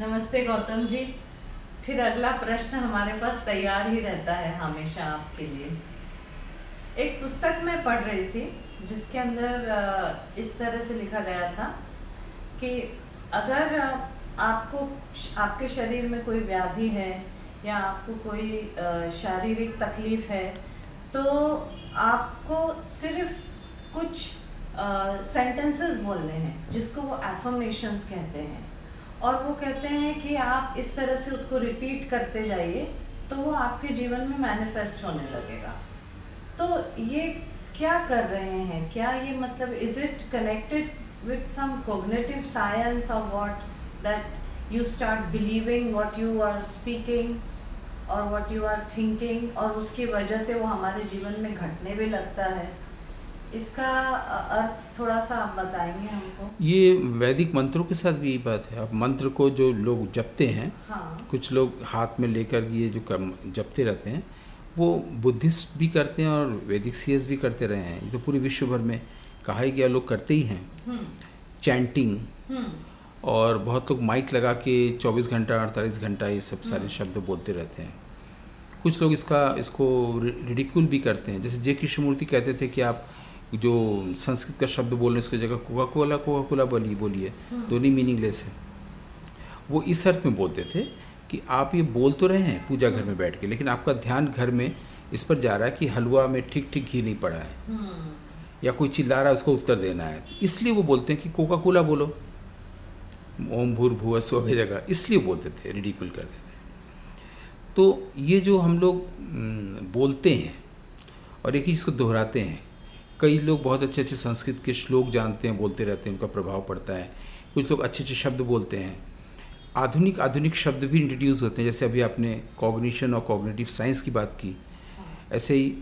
नमस्ते गौतम जी फिर अगला प्रश्न हमारे पास तैयार ही रहता है हमेशा आपके लिए। एक पुस्तक मैं पढ़ रही थी, जिसके अंदर इस तरह से लिखा गया था कि अगर आपको आपके शरीर में कोई व्याधि है या आपको कोई शारीरिक तकलीफ़ है तो आपको सिर्फ़ कुछ सेंटेंसेस बोलने हैं, जिसको वो एफर्मेशंस कहते हैं। और वो कहते हैं कि आप इस तरह से उसको रिपीट करते जाइए तो वो आपके जीवन में मैनिफेस्ट होने लगेगा। तो ये क्या कर रहे हैं? क्या ये मतलब is it connected with some cognitive science और what that you start believing what you are speaking और व्हाट यू आर थिंकिंग और उसकी वजह से वो हमारे जीवन में घटने भी लगता है? इसका अर्थ थोड़ा सा आप बताएँगे हमको ये वैदिक मंत्रों के साथ भी यही बात है अब मंत्र को जो लोग जपते हैं हाँ। कुछ लोग हाथ में लेकर ये जो कर्म जपते रहते हैं वो बुद्धिस्ट भी करते हैं और वैदिक सीएस भी करते रहे हैं ये तो पूरे विश्व भर में कहा ही गया लोग करते ही हैं चैंटिंग हम्म। हम्म। और बहुत लोग माइक लगा के 24 घंटा 48 घंटा ये सब सारे हम्म। शब्द बोलते रहते हैं कुछ लोग इसका इसको रिडिकुल भी करते हैं जैसे जय कृष्णमूर्ति कहते थे कि आप जो संस्कृत का शब्द बोलने उसकी जगह कोका कोला कोका कोला बोली बोलिए दोनों मीनिंगलेस है। वो इस अर्थ में बोलते थे कि आप ये बोल तो रहे हैं पूजा घर में बैठ के लेकिन आपका ध्यान घर में इस पर जा रहा है कि हलवा में ठीक ठीक घी नहीं पड़ा है। हम्म। या कोई चिल्ला रहा है उसको उत्तर देना है। तो इसलिए वो बोलते हैं कि कोका कोला बोलो। ओम भूर भूआ की जगह। इसलिए बोलते थे रिडिकुल करते थे। तो ये जो हम लोग बोलते हैं और एक ही चीज़ को दोहराते हैं कई लोग बहुत अच्छे अच्छे संस्कृत के श्लोक जानते हैं बोलते रहते हैं उनका प्रभाव पड़ता है। कुछ लोग अच्छे अच्छे शब्द बोलते हैं। आधुनिक आधुनिक शब्द भी इंट्रोड्यूस होते हैं जैसे अभी आपने कॉग्निशन और कॉग्निटिव साइंस की बात की। ऐसे ही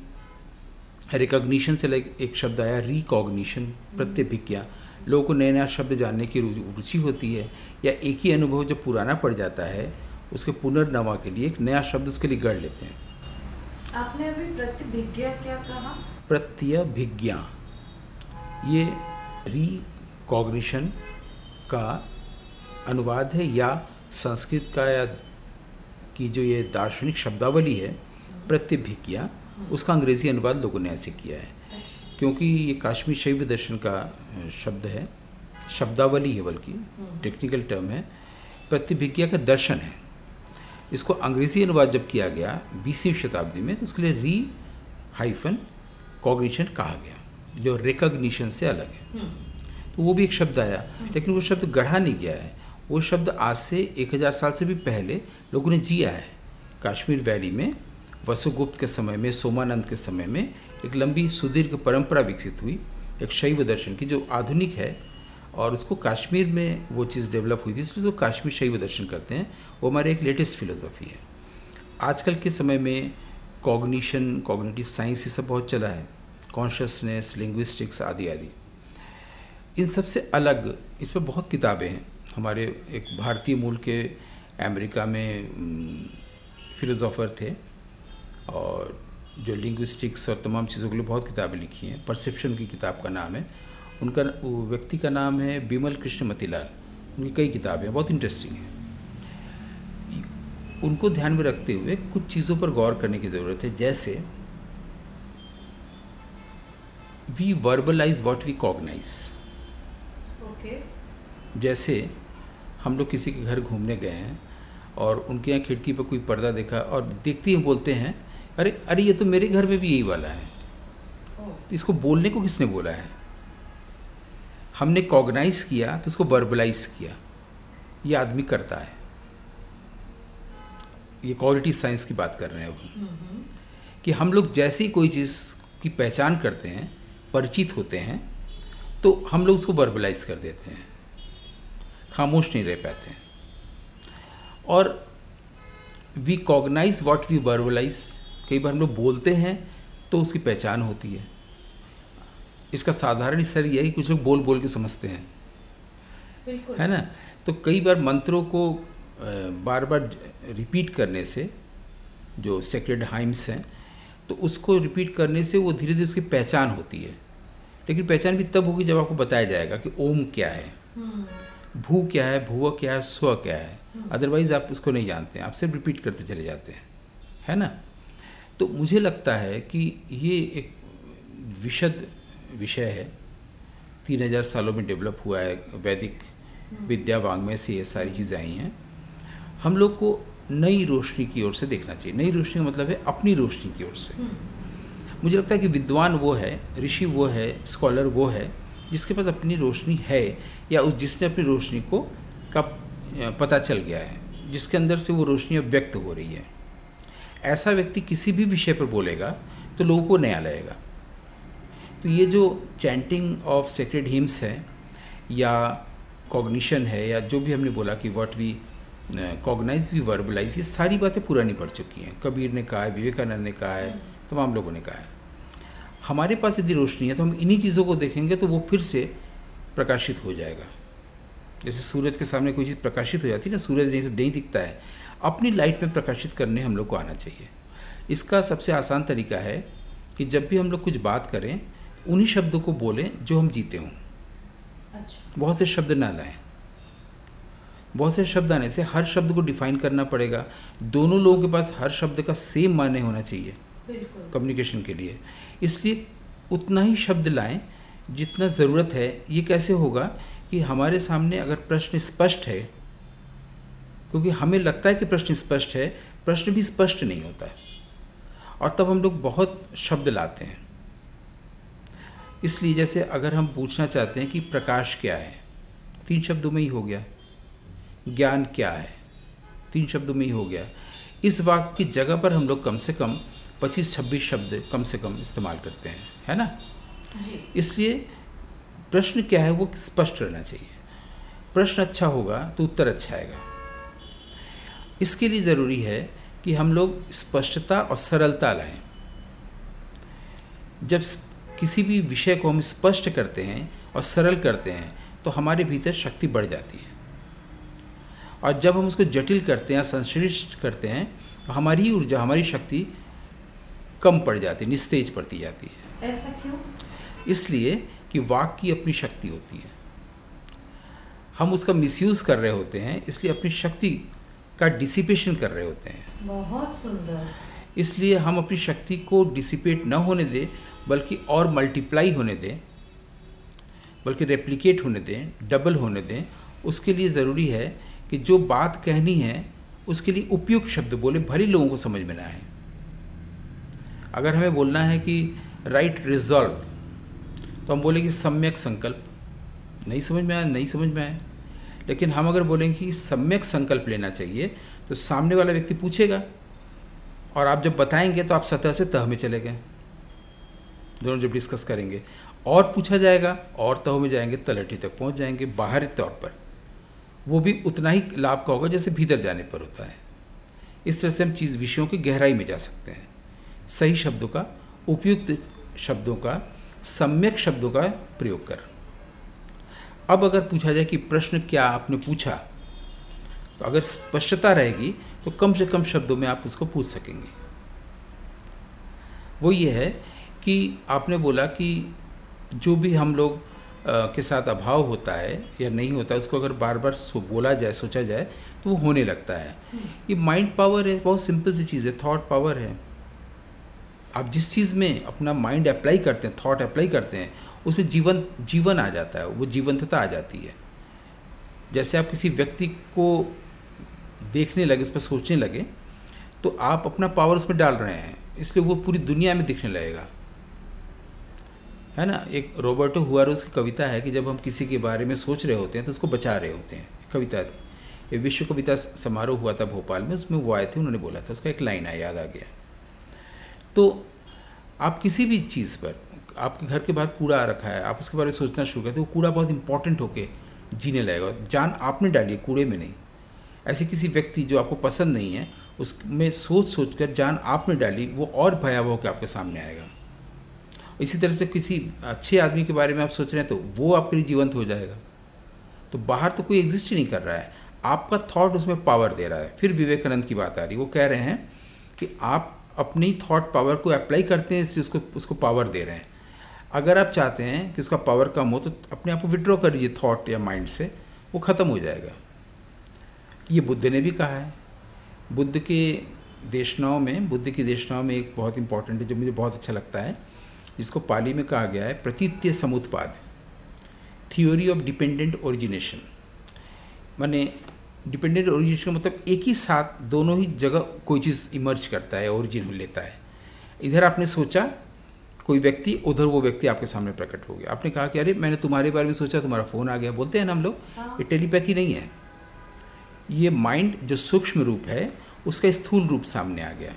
रिकॉग्निशन से लाइक एक शब्द आया रिकॉग्निशन प्रत्यभिज्ञा लोगों को नए नया शब्द जानने की रुचि होती है या एक ही अनुभव जब पुराना पड़ जाता है उसके पुनर्नवा के लिए एक नया शब्द उसके लिए गढ़ लेते हैं। आपने अभी प्रतिभिज्ञा क्या कहा? प्रत्यभिज्ञा। ये रिकॉग्निशन का अनुवाद है या संस्कृत का या की जो ये दार्शनिक शब्दावली है, प्रत्यभिज्ञा, उसका अंग्रेज़ी अनुवाद लोगों ने ऐसे किया है। क्योंकि ये काश्मीर शैव दर्शन का शब्द है, शब्दावली है बल्कि टेक्निकल टर्म है प्रतिभिज्ञा का दर्शन है। इसको अंग्रेज़ी अनुवाद जब किया गया, बीसवीं शताब्दी में तो उसके लिए री हाइफन कॉग्निशन कहा गया जो रिकग्निशन से अलग है। तो वो भी एक शब्द आया लेकिन वो शब्द गढ़ा नहीं गया है। वो शब्द आज से एक हज़ार साल से भी पहले लोगों ने जिया है। कश्मीर वैली में वसुगुप्त के समय में सोमानंद के समय में एक लंबी सुदीर्घ परंपरा विकसित हुई एक शैव दर्शन की जो आधुनिक है और उसको कश्मीर में वो चीज़ डेवलप हुई थी इसलिए उसको कश्मीर शैव दर्शन करते हैं। वो हमारे एक लेटेस्ट फिलोसफी है। आजकल के समय में कॉग्निशन कॉग्निटिव साइंस ये सब बहुत चला है. कॉन्शसनेस लिंग्विस्टिक्स आदि आदि. इन सबसे अलग इस पर बहुत किताबें हैं. हमारे एक भारतीय मूल के अमेरिका में फिलोसोफर थे और जो लिंग्विस्टिक्स और तमाम चीज़ों के लिए बहुत किताबें लिखी हैं. परसेप्शन की किताब का नाम है. उनका व्यक्ति का नाम है बिमल कृष्ण मतीलाल उनकी कई किताबें बहुत इंटरेस्टिंग हैं. उनको ध्यान में रखते हुए कुछ चीज़ों पर गौर करने की ज़रूरत है। जैसे we verbalise what we cognise जैसे हम लोग किसी के घर घूमने गए हैं और उनके यहाँ खिड़की पर कोई पर्दा देखा और देखते ही बोलते हैं अरे अरे ये तो मेरे घर में भी यही वाला है। Oh. इसको बोलने को किसने बोला है? हमने कॉग्नाइज किया तो उसको वर्बलाइज किया। ये आदमी करता है। ये क्वालिटी साइंस की बात कर रहे हैं अब कि हम लोग जैसे ही कोई चीज़ की पहचान करते हैं परिचित होते हैं तो हम लोग उसको वर्बलाइज कर देते हैं। खामोश नहीं रह पाते हैं। और we cognise what we verbalise कई बार हम लोग बोलते हैं तो उसकी पहचान होती है। इसका साधारण स्तर यह है कि कुछ लोग बोल बोल के समझते हैं। है ना? तो कई बार मंत्रों को बार बार रिपीट करने से जो सेक्रेड हाइम्स हैं तो उसको रिपीट करने से वो धीरे धीरे उसकी पहचान होती है। लेकिन पहचान भी तब होगी जब आपको बताया जाएगा कि ओम क्या है। भू क्या है भूव क्या है स्व क्या है। अदरवाइज़ आप उसको नहीं जानते हैं आप सिर्फ़ रिपीट करते चले जाते हैं। है ना? तो मुझे लगता है कि ये एक विशद विषय है। तीन हज़ार सालों में डेवलप हुआ है वैदिक विद्या वांग्मय से ये सारी चीज़ें आई हैं। हम लोग को नई रोशनी की ओर से देखना चाहिए। नई रोशनी का मतलब है अपनी रोशनी की ओर से। मुझे लगता है कि विद्वान वो है ऋषि वो है स्कॉलर वो है जिसके पास अपनी रोशनी है या उस जिसने अपनी रोशनी को का पता चल गया है जिसके अंदर से वो रोशनी अब व्यक्त हो रही है। ऐसा व्यक्ति किसी भी विषय पर बोलेगा तो लोगों को नया लगेगा। तो ये जो चैंटिंग ऑफ़ सेक्रेड हिम्स है या कॉग्निशन है या जो भी हमने बोला कि what we cognise we verbalise ये सारी बातें पुरानी पड़ चुकी हैं। कबीर ने कहा है विवेकानंद ने कहा है तमाम लोगों ने कहा है। हमारे पास यदि रोशनी है तो हम इन्हीं चीज़ों को देखेंगे तो वो फिर से प्रकाशित हो जाएगा। जैसे सूरज के सामने कोई चीज़ प्रकाशित हो जाती है ना सूरज नहीं तो नहीं दिखता है। अपनी लाइट में प्रकाशित करने हम लोग को आना चाहिए। इसका सबसे आसान तरीका है कि जब भी हम लोग कुछ बात करें उन्हीं शब्दों को बोलें जो हम जीते हों। अच्छा। बहुत से शब्द ना लाएँ। बहुत से शब्द आने से हर शब्द को डिफाइन करना पड़ेगा। दोनों लोगों के पास हर शब्द का सेम माने होना चाहिए। कम्युनिकेशन के लिए। इसलिए उतना ही शब्द लाएँ जितना ज़रूरत है। ये कैसे होगा कि हमारे सामने अगर प्रश्न स्पष्ट है क्योंकि हमें लगता है कि प्रश्न स्पष्ट है प्रश्न भी स्पष्ट नहीं होता है। और तब हम लोग बहुत शब्द लाते हैं। इसलिए जैसे अगर हम पूछना चाहते हैं कि प्रकाश क्या है तीन शब्दों में ही हो गया। ज्ञान क्या है? तीन शब्दों में ही हो गया। इस वाक्य की जगह पर हम लोग कम से कम पच्चीस छब्बीस शब्द कम से कम इस्तेमाल करते हैं है ना? इसलिए प्रश्न क्या है वो स्पष्ट रहना चाहिए। प्रश्न अच्छा होगा तो उत्तर अच्छा आएगा। इसके लिए ज़रूरी है कि हम लोग स्पष्टता और सरलता लाएँ। जब किसी भी विषय को हम स्पष्ट करते हैं और सरल करते हैं तो हमारे भीतर शक्ति बढ़ जाती है। और जब हम उसको जटिल करते हैं संश्लिष्ट करते हैं तो हमारी ऊर्जा हमारी शक्ति कम पड़ जाती है निस्तेज पड़ती जाती है। ऐसा क्यों? इसलिए कि वाक की अपनी शक्ति होती है। हम उसका मिसयूज़ कर रहे होते हैं इसलिए अपनी शक्ति का डिसिपेशन कर रहे होते हैं। बहुत सुंदर। इसलिए हम अपनी शक्ति को डिसिपेट न होने दें बल्कि और मल्टीप्लाई होने दें बल्कि रेप्लिकेट होने दें डबल होने दें उसके लिए ज़रूरी है कि जो बात कहनी है, उसके लिए उपयुक्त शब्द बोले, भले लोगों को समझ में ना आए। अगर हमें बोलना है कि राइट रिजॉल्व तो हम बोले कि सम्यक संकल्प। नहीं समझ में आया, नहीं समझ में आया। लेकिन हम अगर बोलेंगे कि सम्यक संकल्प लेना चाहिए तो सामने वाला व्यक्ति पूछेगा, और आप जब बताएँगे तो आप सतह से तह में चले गए। दोनों जब डिस्कस करेंगे, और पूछा जाएगा, और तह में जाएँगे, तलहटी तक पहुँच जाएँगे, बाहरी तौर पर। वो भी उतना ही लाभ का होगा जैसे भीतर जाने पर होता है। इस तरह से हम चीज़ विषयों की गहराई में जा सकते हैं। सही शब्दों का, उपयुक्त शब्दों का, सम्यक शब्दों का प्रयोग कर। अब अगर पूछा जाए कि प्रश्न क्या आपने पूछा तो अगर स्पष्टता रहेगी तो कम से कम शब्दों में आप उसको पूछ सकेंगे। वो ये है कि आपने बोला कि जो भी हम लोग के साथ अभाव होता है या नहीं होता, उसको अगर बार बार बोला जाए, सोचा जाए तो वो होने लगता है। ये माइंड पावर है, बहुत सिंपल सी चीज़ है थॉट पावर है। आप जिस चीज़ में अपना माइंड अप्लाई करते हैं थॉट अप्लाई करते हैं, उसमें जीवन जीवन आ जाता है, वो जीवंतता आ जाती है। जैसे आप किसी व्यक्ति को देखने लगे, उस पर सोचने लगे तो आप अपना पावर उसमें डाल रहे हैं, इसलिए वो पूरी दुनिया में दिखने लगेगा। है ना? एक रॉबर्टो हुआरोस की कविता है कि जब हम किसी के बारे में सोच रहे होते हैं तो उसको बचा रहे होते हैं। कविता थी। ये विश्व कविता समारोह हुआ था भोपाल में, उसमें वो आए थे, उन्होंने बोला था, उसका एक लाइन आया, याद आ गया। तो आप किसी भी चीज़ पर, आपके घर के बाहर कूड़ा आ रखा है, आप उसके बारे में सोचना शुरू करते वो कूड़ा बहुत इंपॉर्टेंट होके जीने लगेगा। जान आपने डाली है कूड़े में नहीं। ऐसे किसी व्यक्ति जो आपको पसंद नहीं है, उसमें सोच सोच कर जान आपने डाली, वो और भयावह होकर आपके सामने आएगा। इसी तरह से किसी अच्छे आदमी के बारे में आप सोच रहे हैं तो वो आपके लिए जीवंत हो जाएगा। तो बाहर तो कोई एग्जिस्ट ही नहीं कर रहा है। आपका थॉट उसमें पावर दे रहा है। फिर विवेकानंद की बात आ रही, वो कह रहे हैं कि आप अपनी थॉट पावर को अप्लाई करते हैं, इससे उसको उसको पावर दे रहे हैं। अगर आप चाहते हैं कि उसका पावर कम हो तो अपने आप को विड्रॉ कर लीजिए थॉट या माइंड से, वो ख़त्म हो जाएगा। ये बुद्ध ने भी कहा है। बुद्ध के देशनाओं में, बुद्ध की देशनाओं में एक बहुत इंपॉर्टेंट है, जो मुझे बहुत अच्छा लगता है। जिसको पाली में कहा गया है प्रतीत्य समुत्पाद थियोरी ऑफ़ डिपेंडेंट ओरिजिनेशन माने डिपेंडेंट ओरिजिनेशन का मतलब एक ही साथ दोनों ही जगह कोई चीज़ इमर्ज करता है ओरिजिन लेता है। इधर आपने सोचा कोई व्यक्ति उधर वो व्यक्ति आपके सामने प्रकट हो गया। आपने कहा कि अरे मैंने तुम्हारे बारे में सोचा तुम्हारा फ़ोन आ गया। बोलते हैं ना हम लोग हाँ। ये टेलीपैथी नहीं है। ये माइंड जो सूक्ष्म रूप है उसका स्थूल रूप सामने आ गया।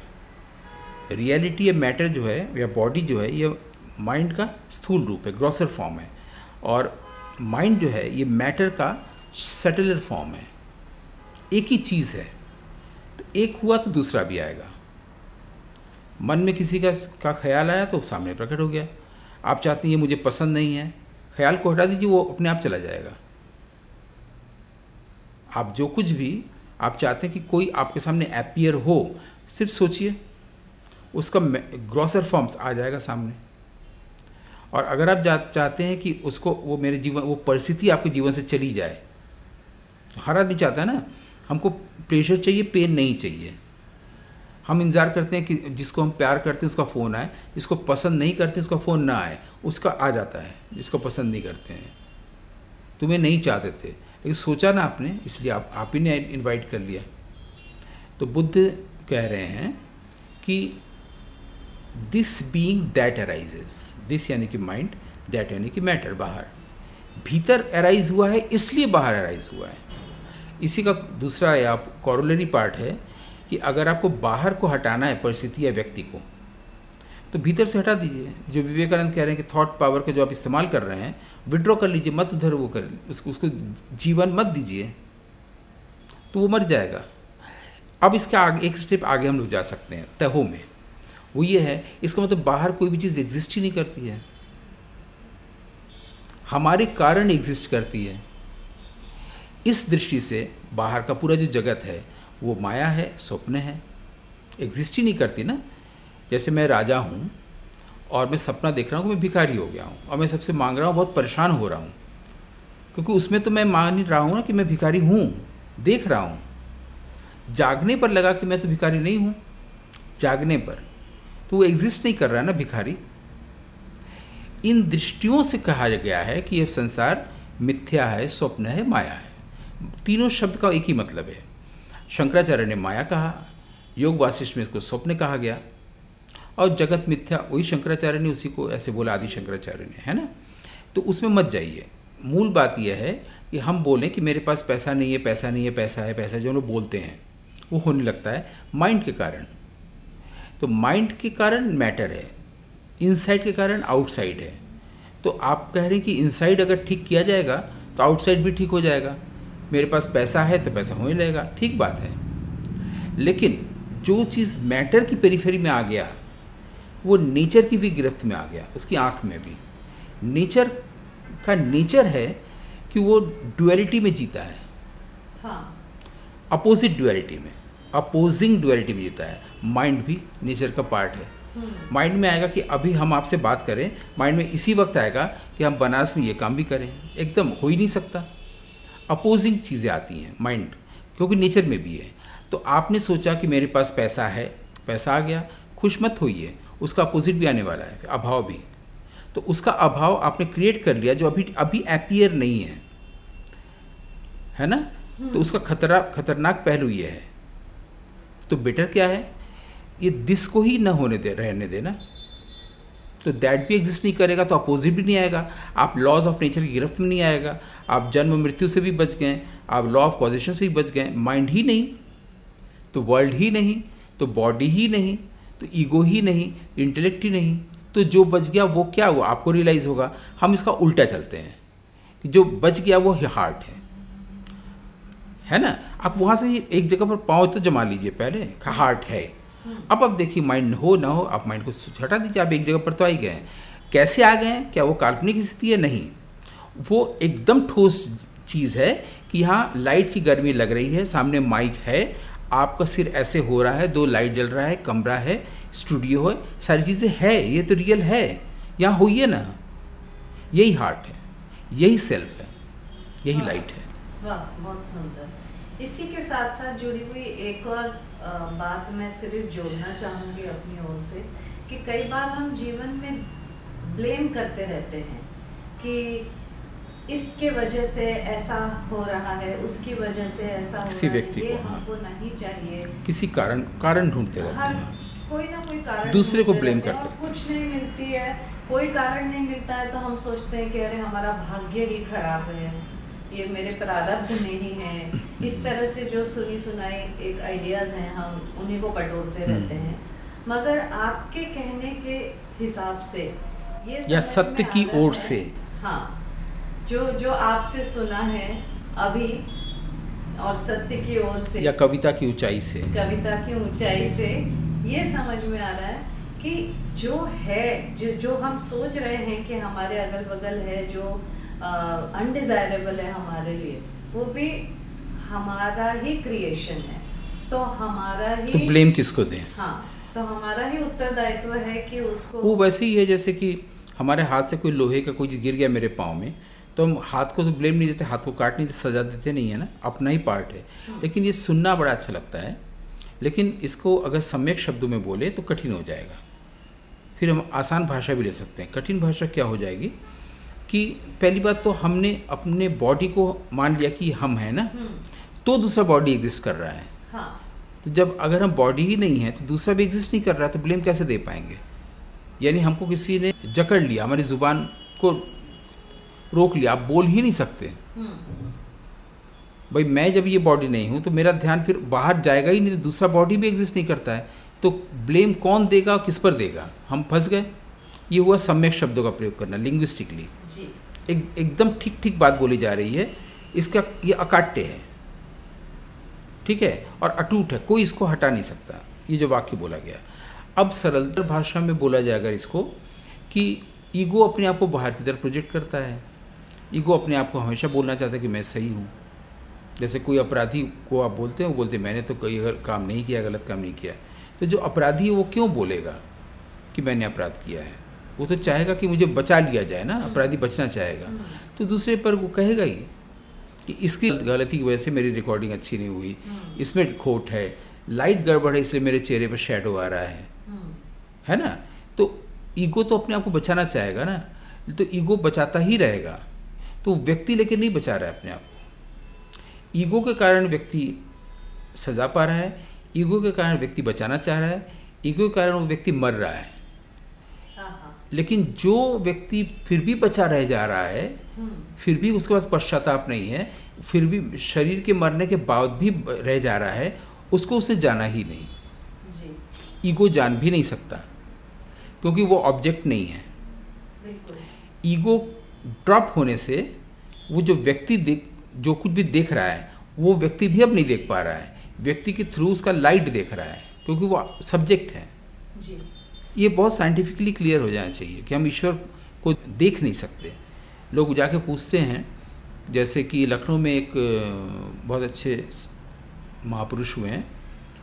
रियलिटी या मैटर जो है या बॉडी जो है ये माइंड का स्थूल रूप है ग्रॉसर फॉर्म है। और माइंड जो है, ये मैटर का सेटलर फॉर्म है। एक ही चीज़ है। तो एक हुआ तो दूसरा भी आएगा। मन में किसी का का ख्याल आया तो सामने प्रकट हो गया। आप चाहते हैं ये मुझे पसंद नहीं है, ख्याल को हटा दीजिए, वो अपने आप चला जाएगा। आप जो कुछ भी, आप चाहते हैं कि कोई आपके सामने एपियर हो, सिर्फ़ सोचिए। उसका ग्रॉसर फॉर्म्स आ जाएगा सामने। और अगर आप चाहते हैं कि उसको, वो मेरे जीवन, वो परिस्थिति आपके जीवन से चली जाए हर आदमी चाहता है ना, हमको प्रेशर चाहिए पेन नहीं चाहिए। हम इंतज़ार करते हैं कि जिसको हम प्यार करते हैं, उसका फ़ोन आए। जिसको पसंद नहीं करते उसका फ़ोन ना आए। उसका आ जाता है, जिसको पसंद नहीं करते हैं। तुम्हें नहीं चाहते थे, लेकिन सोचा ना आपने, इसलिए आप आप ही ने इनवाइट कर लिया। तो बुद्ध कह रहे हैं कि this being that arises this यानी कि माइंड दैट यानी कि मैटर बाहर। भीतर अराइज हुआ है, इसलिए बाहर अराइज हुआ है। इसी का दूसरा या कॉरोलरी पार्ट है कि अगर आपको बाहर को हटाना है, परिस्थिति या व्यक्ति को तो भीतर से हटा दीजिए। जो विवेकानंद कह रहे हैं कि थॉट पावर का जो आप इस्तेमाल कर रहे हैं विड्रॉ कर लीजिए, मत उधर वो कर उसको उसको जीवन मत दीजिए तो वो मर जाएगा। अब इसके आगे, एक स्टेप आगे हम लोग जा सकते हैं, तहो में। वो ये है, इसका मतलब बाहर कोई भी चीज़ एग्जिस्ट ही नहीं करती है। हमारे कारण एग्जिस्ट करती है। इस दृष्टि से बाहर का पूरा जो जगत है, वो माया है, स्वप्न है एग्जिस्ट ही नहीं करती ना। जैसे मैं राजा हूँ और मैं सपना देख रहा हूँ कि मैं भिखारी हो गया हूँ और मैं सबसे मांग रहा हूँ, बहुत परेशान हो रहा हूँ। क्योंकि उसमें तो मैं मान रहा हूँ ना कि मैं भिखारी हूँ, देख रहा हूँ। जागने पर लगा कि मैं तो भिखारी नहीं हूँ। जागने पर। तो वो एग्जिस्ट नहीं कर रहा है ना, भिखारी? इन दृष्टियों से कहा गया है कि यह संसार मिथ्या है, स्वप्न है, माया है। तीनों शब्द का एक ही मतलब है। शंकराचार्य ने माया कहा, योग वासिष्ठ में इसको स्वप्न कहा गया, और जगत मिथ्या, वही शंकराचार्य ने उसी को ऐसे बोला, आदि शंकराचार्य ने, है ना? तो उसमें मत जाइए। मूल बात यह है कि हम बोलें कि मेरे पास पैसा नहीं है, पैसा नहीं है, पैसा है, पैसा जो लोग बोलते हैं, वो होने लगता है। माइंड के कारण। तो माइंड के कारण मैटर है इनसाइड के कारण आउटसाइड है। तो आप कह रहे हैं कि इनसाइड अगर ठीक किया जाएगा तो आउटसाइड भी ठीक हो जाएगा। मेरे पास पैसा है तो पैसा हो ही रहेगा ठीक बात है। लेकिन जो चीज़ मैटर की पेरीफेरी में आ गया वो नेचर की भी गिरफ्त में आ गया उसकी आँख में भी। नेचर का नेचर है कि वो डुअलिटी में जीता है। हाँ। अपोजिट डुअलिटी में। अपोजिंग डुअलिटी में जीता है। माइंड भी नेचर का पार्ट है। माइंड में आएगा कि अभी हम आपसे बात करें माइंड में इसी वक्त आएगा कि हम बनारस में ये काम भी करें। एकदम हो ही नहीं सकता। अपोजिंग चीज़ें आती हैं माइंड क्योंकि नेचर में भी है। तो आपने सोचा कि मेरे पास पैसा है पैसा आ गया खुश मत होइए उसका अपोजिट भी आने वाला है अभाव भी। तो उसका अभाव आपने क्रिएट कर लिया जो अभी अभी एपियर नहीं है। है ना? तो उसका खतरा खतरनाक पहलू ये है। तो बेटर क्या है? ये दिस को ही ना होने दे, रहने देना। तो दैट भी एग्जिस्ट नहीं करेगा तो अपोजिट भी नहीं आएगा। आप लॉज ऑफ़ नेचर की गिरफ्त में नहीं आएगा। आप जन्म मृत्यु से भी बच गए, आप लॉ ऑफ़ कॉजेशन से भी बच गए माइंड ही नहीं तो वर्ल्ड ही नहीं तो बॉडी ही नहीं तो ईगो ही नहीं इंटेलेक्ट ही नहीं तो जो बच गया वो क्या हुआ? आपको रियलाइज़ होगा। हम इसका उल्टा चलते हैं। जो बच गया वो हार्ट है। है ना? आप वहाँ से एक जगह पर पाँव तो जमा लीजिए पहले हार्ट है। अब अब देखिए माइंड हो ना हो आप माइंड को हटा दीजिए आप एक जगह पर तो आ ही गए कैसे आ गए क्या वो काल्पनिक स्थिति है? नहीं। वो एकदम ठोस चीज़ है कि यहाँ लाइट की गर्मी लग रही है सामने माइक है आपका सिर ऐसे हो रहा है दो लाइट जल रहा है कमरा है स्टूडियो है सारी चीज़ें है ये तो रियल है। यहाँ होइए ना। यही हार्ट है यही सेल्फ है यही लाइट है। वाह बहुत सुंदर। इसी के साथ साथ जुड़ी हुई एक और बात मैं सिर्फ़ जोड़ना चाहूँगी अपनी ओर से कि कई बार हम जीवन में ब्लेम करते रहते हैं कि इसके वजह से ऐसा हो रहा है उसकी वजह से ऐसा हो रहा व्यक्ति है ये हाँ। हमको नहीं चाहिए। किसी कारण कारण ढूंढते रहते हर हैं। कोई ना कोई कारण दूसरे को blame रहते हैं। कुछ नहीं मिलती है कोई कारण नहीं मिलता है तो हम सोचते हैं कि अरे हमारा भाग्य ही खराब है। ये मेरे प्रारब्ध में ही है। इस तरह से जो सुनी सुनाई एक आइडियाज़ हैं हम उन्हीं को बटोरते हम्म। रहते हैं। मगर आपके कहने के हिसाब से ये या सत्य की ओर से। हाँ जो जो आपसे सुना है अभी और सत्य की ओर से या कविता की ऊंचाई से। कविता की ऊंचाई से ये समझ में आ रहा है कि जो है जो जो हम सोच रहे हैं कि हमारे अगल बगल है जो अनडिजायरेबल है हमारे लिए। वो भी हमारा ही क्रिएशन है। तो हमारा ही तो ब्लेम किसको दें? हाँ तो हमारा ही उत्तरदायित्व है कि उसको वो वैसे ही है जैसे कि हमारे हाथ से कोई लोहे का कोई गिर गया मेरे पाँव में तो हम हाथ को तो ब्लेम नहीं देते हाथ को काट नहीं देते सजा देते नहीं है ना अपना ही पार्ट है। लेकिन ये सुनना बड़ा अच्छा लगता है। लेकिन इसको अगर सम्यक शब्दों में बोले तो कठिन हो जाएगा। फिर हम आसान भाषा भी ले सकते हैं। कठिन भाषा क्या हो जाएगी? कि पहली बात तो हमने अपने बॉडी को मान लिया कि हम हैं ना हम्म, तो दूसरा बॉडी एग्जिस्ट कर रहा है। हाँ। तो जब अगर हम बॉडी ही नहीं है तो दूसरा भी एग्जिस्ट नहीं कर रहा है तो ब्लेम कैसे दे पाएँगे? यानी हमको किसी ने जकड़ लिया हमारी ज़ुबान को रोक लिया आप बोल ही नहीं सकते। हम्म, भाई मैं जब ये बॉडी नहीं हूँ तो मेरा ध्यान फिर बाहर जाएगा ही नहीं तो दूसरा बॉडी भी एग्जिस्ट नहीं करता है। तो ब्लेम कौन देगा और किस पर देगा? हम फंस गए। ये हुआ सम्यक शब्दों का प्रयोग करना लिंग्विस्टिकली एक एकदम ठीक ठीक बात बोली जा रही है इसका ये अकाट्य है। ठीक है? और अटूट है कोई इसको हटा नहीं सकता। ये जो वाक्य बोला गया। अब सरलतर भाषा में बोला जाए अगर इसको कि ईगो अपने आप को बाहर की तरफ़ प्रोजेक्ट करता है। ईगो अपने आप को हमेशा बोलना चाहता है कि मैं सही हूँ। जैसे कोई अपराधी को आप बोलते हैं वो बोलते हैं मैंने तो कई काम नहीं किया गलत काम नहीं किया। तो जो अपराधी है वो क्यों बोलेगा कि मैंने अपराध किया है? वो तो चाहेगा कि मुझे बचा लिया जाए ना अपराधी बचना चाहेगा। तो दूसरे पर वो कहेगा ही कि इसकी गलती की वजह से मेरी रिकॉर्डिंग अच्छी नहीं हुई। इसमें खोट है। लाइट गड़बड़ है इसलिए मेरे चेहरे पर शेडो आ रहा है। हम्म, है ना? तो ईगो तो अपने आप को बचाना चाहेगा ना। तो ईगो बचाता ही रहेगा। तो व्यक्ति लेकिन नहीं बचा रहा है अपने आप को। ईगो के कारण व्यक्ति सजा पा रहा है। ईगो के कारण व्यक्ति बचाना चाह रहा है। ईगो के कारण वो व्यक्ति मर रहा हाँ। लेकिन जो व्यक्ति फिर भी बचा रह जा रहा है हम्म, फिर भी उसके पास पश्चाताप नहीं है फिर भी शरीर के मरने के बाद भी रह जा रहा है उसको उसे जाना ही नहीं। जी। ईगो जान भी नहीं सकता क्योंकि वो ऑब्जेक्ट नहीं है। ईगो ड्रॉप होने से वो जो व्यक्ति देख जो कुछ भी देख रहा है वो व्यक्ति भी अब नहीं देख पा रहा है। व्यक्ति के थ्रू उसका लाइट देख रहा है क्योंकि वो सब्जेक्ट है। जी। ये बहुत साइंटिफिकली क्लियर हो जाना चाहिए कि हम ईश्वर को देख नहीं सकते। लोग जाके पूछते हैं, जैसे कि लखनऊ में एक बहुत अच्छे महापुरुष हुए हैं,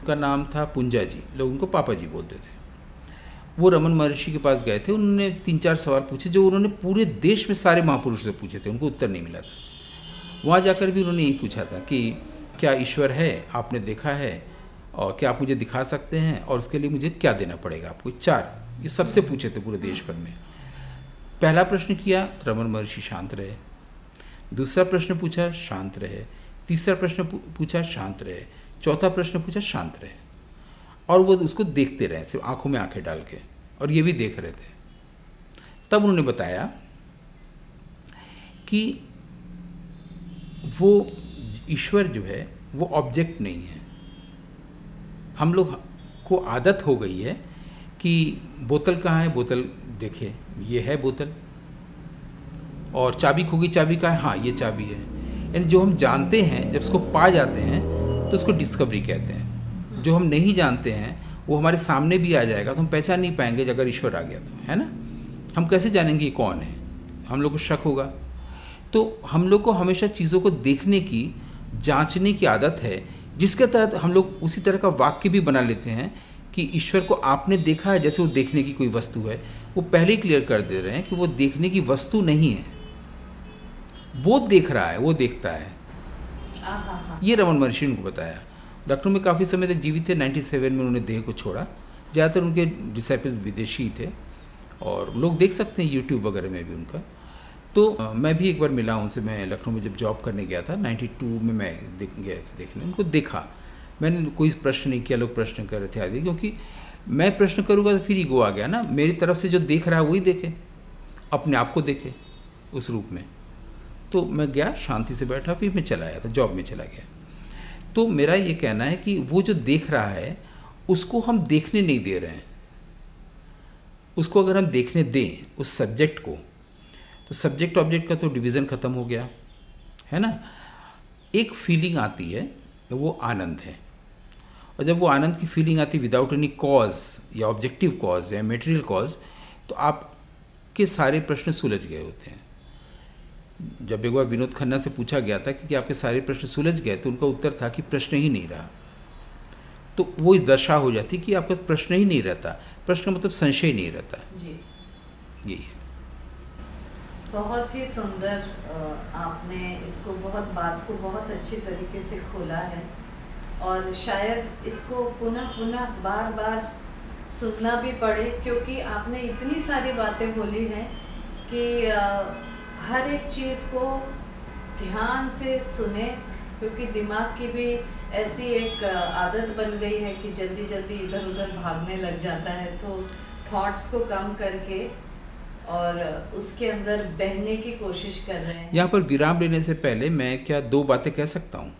उनका नाम था पुंजा जी। लोग उनको पापा जी बोलते थे। वो रमन महर्षि के पास गए थे, उन्होंने तीन चार सवाल पूछे जो उन्होंने पूरे देश में सारे महापुरुष से पूछे थे, उनको उत्तर नहीं मिला था। वहाँ जाकर भी उन्होंने यही पूछा था कि, क्या ईश्वर है? आपने देखा है? और क्या आप मुझे दिखा सकते हैं? और उसके लिए मुझे क्या देना पड़ेगा आपको? चार। ये सबसे पूछे थे पूरे देश भर में। पहला प्रश्न किया, रमन महर्षि शांत रहे। दूसरा प्रश्न पूछा, शांत रहे। तीसरा प्रश्न पूछा, शांत रहे। चौथा प्रश्न पूछा, शांत रहे। और वो उसको देखते रहे, सिर्फ़ आँखों में आँखें डाल के। और ये भी देख रहे थे। तब उन्होंने बताया कि वो ईश्वर जो है, वो ऑब्जेक्ट नहीं है। हम लोग को आदत हो गई है कि बोतल कहाँ है बोतल देखे ये है बोतल। और चाबी खोगी चाबी का है? हाँ ये चाबी है। यानी जो हम जानते हैं जब उसको पा जाते हैं तो उसको डिस्कवरी कहते हैं। जो हम नहीं जानते हैं वो हमारे सामने भी आ जाएगा तो हम पहचान नहीं पाएँगे अगर ईश्वर आ गया तो है ना? हम कैसे जानेंगे ये कौन है? हम लोग को शक होगा। तो हम लोग को हमेशा चीज़ों को देखने की जांचने की आदत है जिसके तहत हम लोग उसी तरह का वाक्य भी बना लेते हैं कि ईश्वर को आपने देखा है जैसे वो देखने की कोई वस्तु है। वो पहले ही क्लियर कर दे रहे हैं कि वो देखने की वस्तु नहीं है। वो देख रहा है वो देखता है। ये रमन महर्षि ने उनको बताया। डॉक्टर में काफ़ी समय तक जीवित थे 97 में उन्होंने देह को छोड़ा। ज़्यादातर उनके डिसाइपल विदेशी थे। और लोग देख सकते हैं यूट्यूब वगैरह में भी उनका। तो मैं भी एक बार मिला उनसे, मैं लखनऊ में जब जॉब करने गया था 92 में मैं देख गया था देखने। उनको देखा। मैंने कोई प्रश्न नहीं किया, लोग प्रश्न कर रहे थे आदि, क्योंकि मैं प्रश्न करूँगा तो फिर ईगो आ गया ना। मेरी तरफ़ से जो देख रहा है, वही देखे। अपने आप को देखे, उस रूप में। तो मैं गया, शांति से बैठा, फिर मैं चला आया था जॉब में चला गया। तो मेरा ये कहना है कि वो जो देख रहा है, उसको हम देखने नहीं दे रहे हैं। उसको अगर हम देखने दें, उस सब्जेक्ट को तो सब्जेक्ट ऑब्जेक्ट का तो डिवीज़न ख़त्म हो गया है ना? एक फीलिंग आती है वो आनंद है। और जब वो आनंद की फीलिंग आती है विदाउट एनी कॉज या ऑब्जेक्टिव कॉज या मेटेरियल कॉज तो आपके सारे प्रश्न सुलझ गए होते हैं। जब एक बार विनोद खन्ना से पूछा गया था कि, कि आपके सारे प्रश्न सुलझ गए तो उनका उत्तर था कि प्रश्न ही नहीं रहा। तो वो इस दशा हो जाती कि आपका प्रश्न ही नहीं रहता। प्रश्न का मतलब संशय नहीं रहता। जी। यही है। बहुत ही सुंदर आपने इसको बहुत, बात को बहुत अच्छी तरीके से खोला है। और शायद इसको पुनः पुनः बार बार सुनना भी पड़े, क्योंकि आपने इतनी सारी बातें बोली हैं कि हर एक चीज़ को ध्यान से सुने, क्योंकि दिमाग की भी ऐसी एक आदत बन गई है कि जल्दी जल्दी इधर उधर भागने लग जाता है तो थॉट्स को कम करके और उसके अंदर बहने की कोशिश कर रहे हैं। यहाँ पर विराम लेने से पहले मैं क्या दो बातें कह सकता हूँ?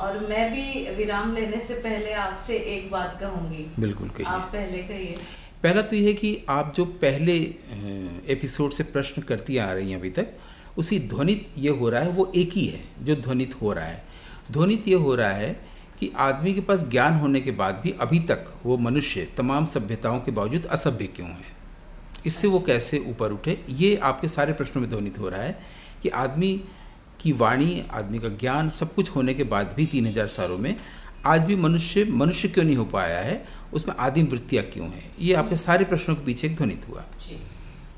और मैं भी विराम लेने से पहले आपसे एक बात कहूँगी। बिल्कुल कहिए। आप पहले कहिए। पहला तो ये है कि आप जो पहले एपिसोड से प्रश्न करती आ रही हैं अभी तक उसी ध्वनित ये हो रहा है वो एक ही है जो ध्वनित हो रहा है। ध्वनित ये हो रहा है कि आदमी के पास ज्ञान होने के बाद भी अभी तक वो मनुष्य तमाम सभ्यताओं के बावजूद असभ्य क्यों है? इससे वो कैसे ऊपर उठे? ये आपके सारे प्रश्नों में ध्वनित हो रहा है कि आदमी की वाणी आदमी का ज्ञान सब कुछ होने के बाद भी तीन हज़ार सालों में आज भी मनुष्य मनुष्य क्यों नहीं हो पाया है? उसमें आदिम वृत्तियाँ क्यों हैं? ये आपके सारे प्रश्नों के पीछे एक ध्वनित हुआ।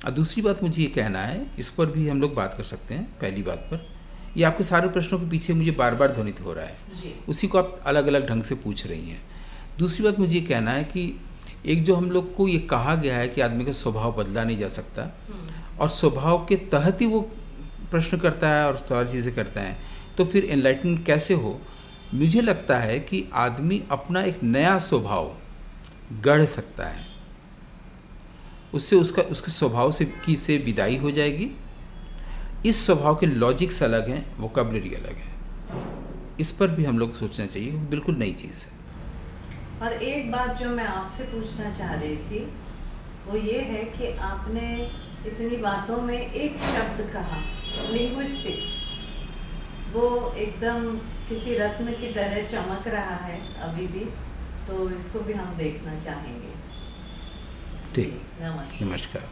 और दूसरी बात मुझे ये कहना है इस पर भी हम लोग बात कर सकते हैं पहली बात पर। ये आपके सारे प्रश्नों के पीछे मुझे बार बार ध्वनित हो रहा है। उसी को आप अलग अलग ढंग से पूछ रही हैं। दूसरी बात मुझे ये कहना है कि एक जो हम लोग को ये कहा गया है कि आदमी का स्वभाव बदला नहीं जा सकता हम्म, और स्वभाव के तहत ही वो प्रश्न करता है और सारी चीज़ें करता है तो फिर एनलाइटमेंट कैसे हो? मुझे लगता है कि आदमी अपना एक नया स्वभाव गढ़ सकता है। उससे उसका उसके स्वभाव से की से विदाई हो जाएगी। इस स्वभाव के लॉजिक्स अलग हैं वोकेबलरी अलग है। इस पर भी हम लोग को सोचना चाहिए वो बिल्कुल नई चीज़ है। और एक बात जो मैं आपसे पूछना चाह रही थी वो ये है कि आपने इतनी बातों में एक शब्द कहा लिंग्विस्टिक्स वो एकदम किसी रत्न की तरह चमक रहा है अभी भी तो इसको भी हम देखना चाहेंगे। ठीक। नमस्कार।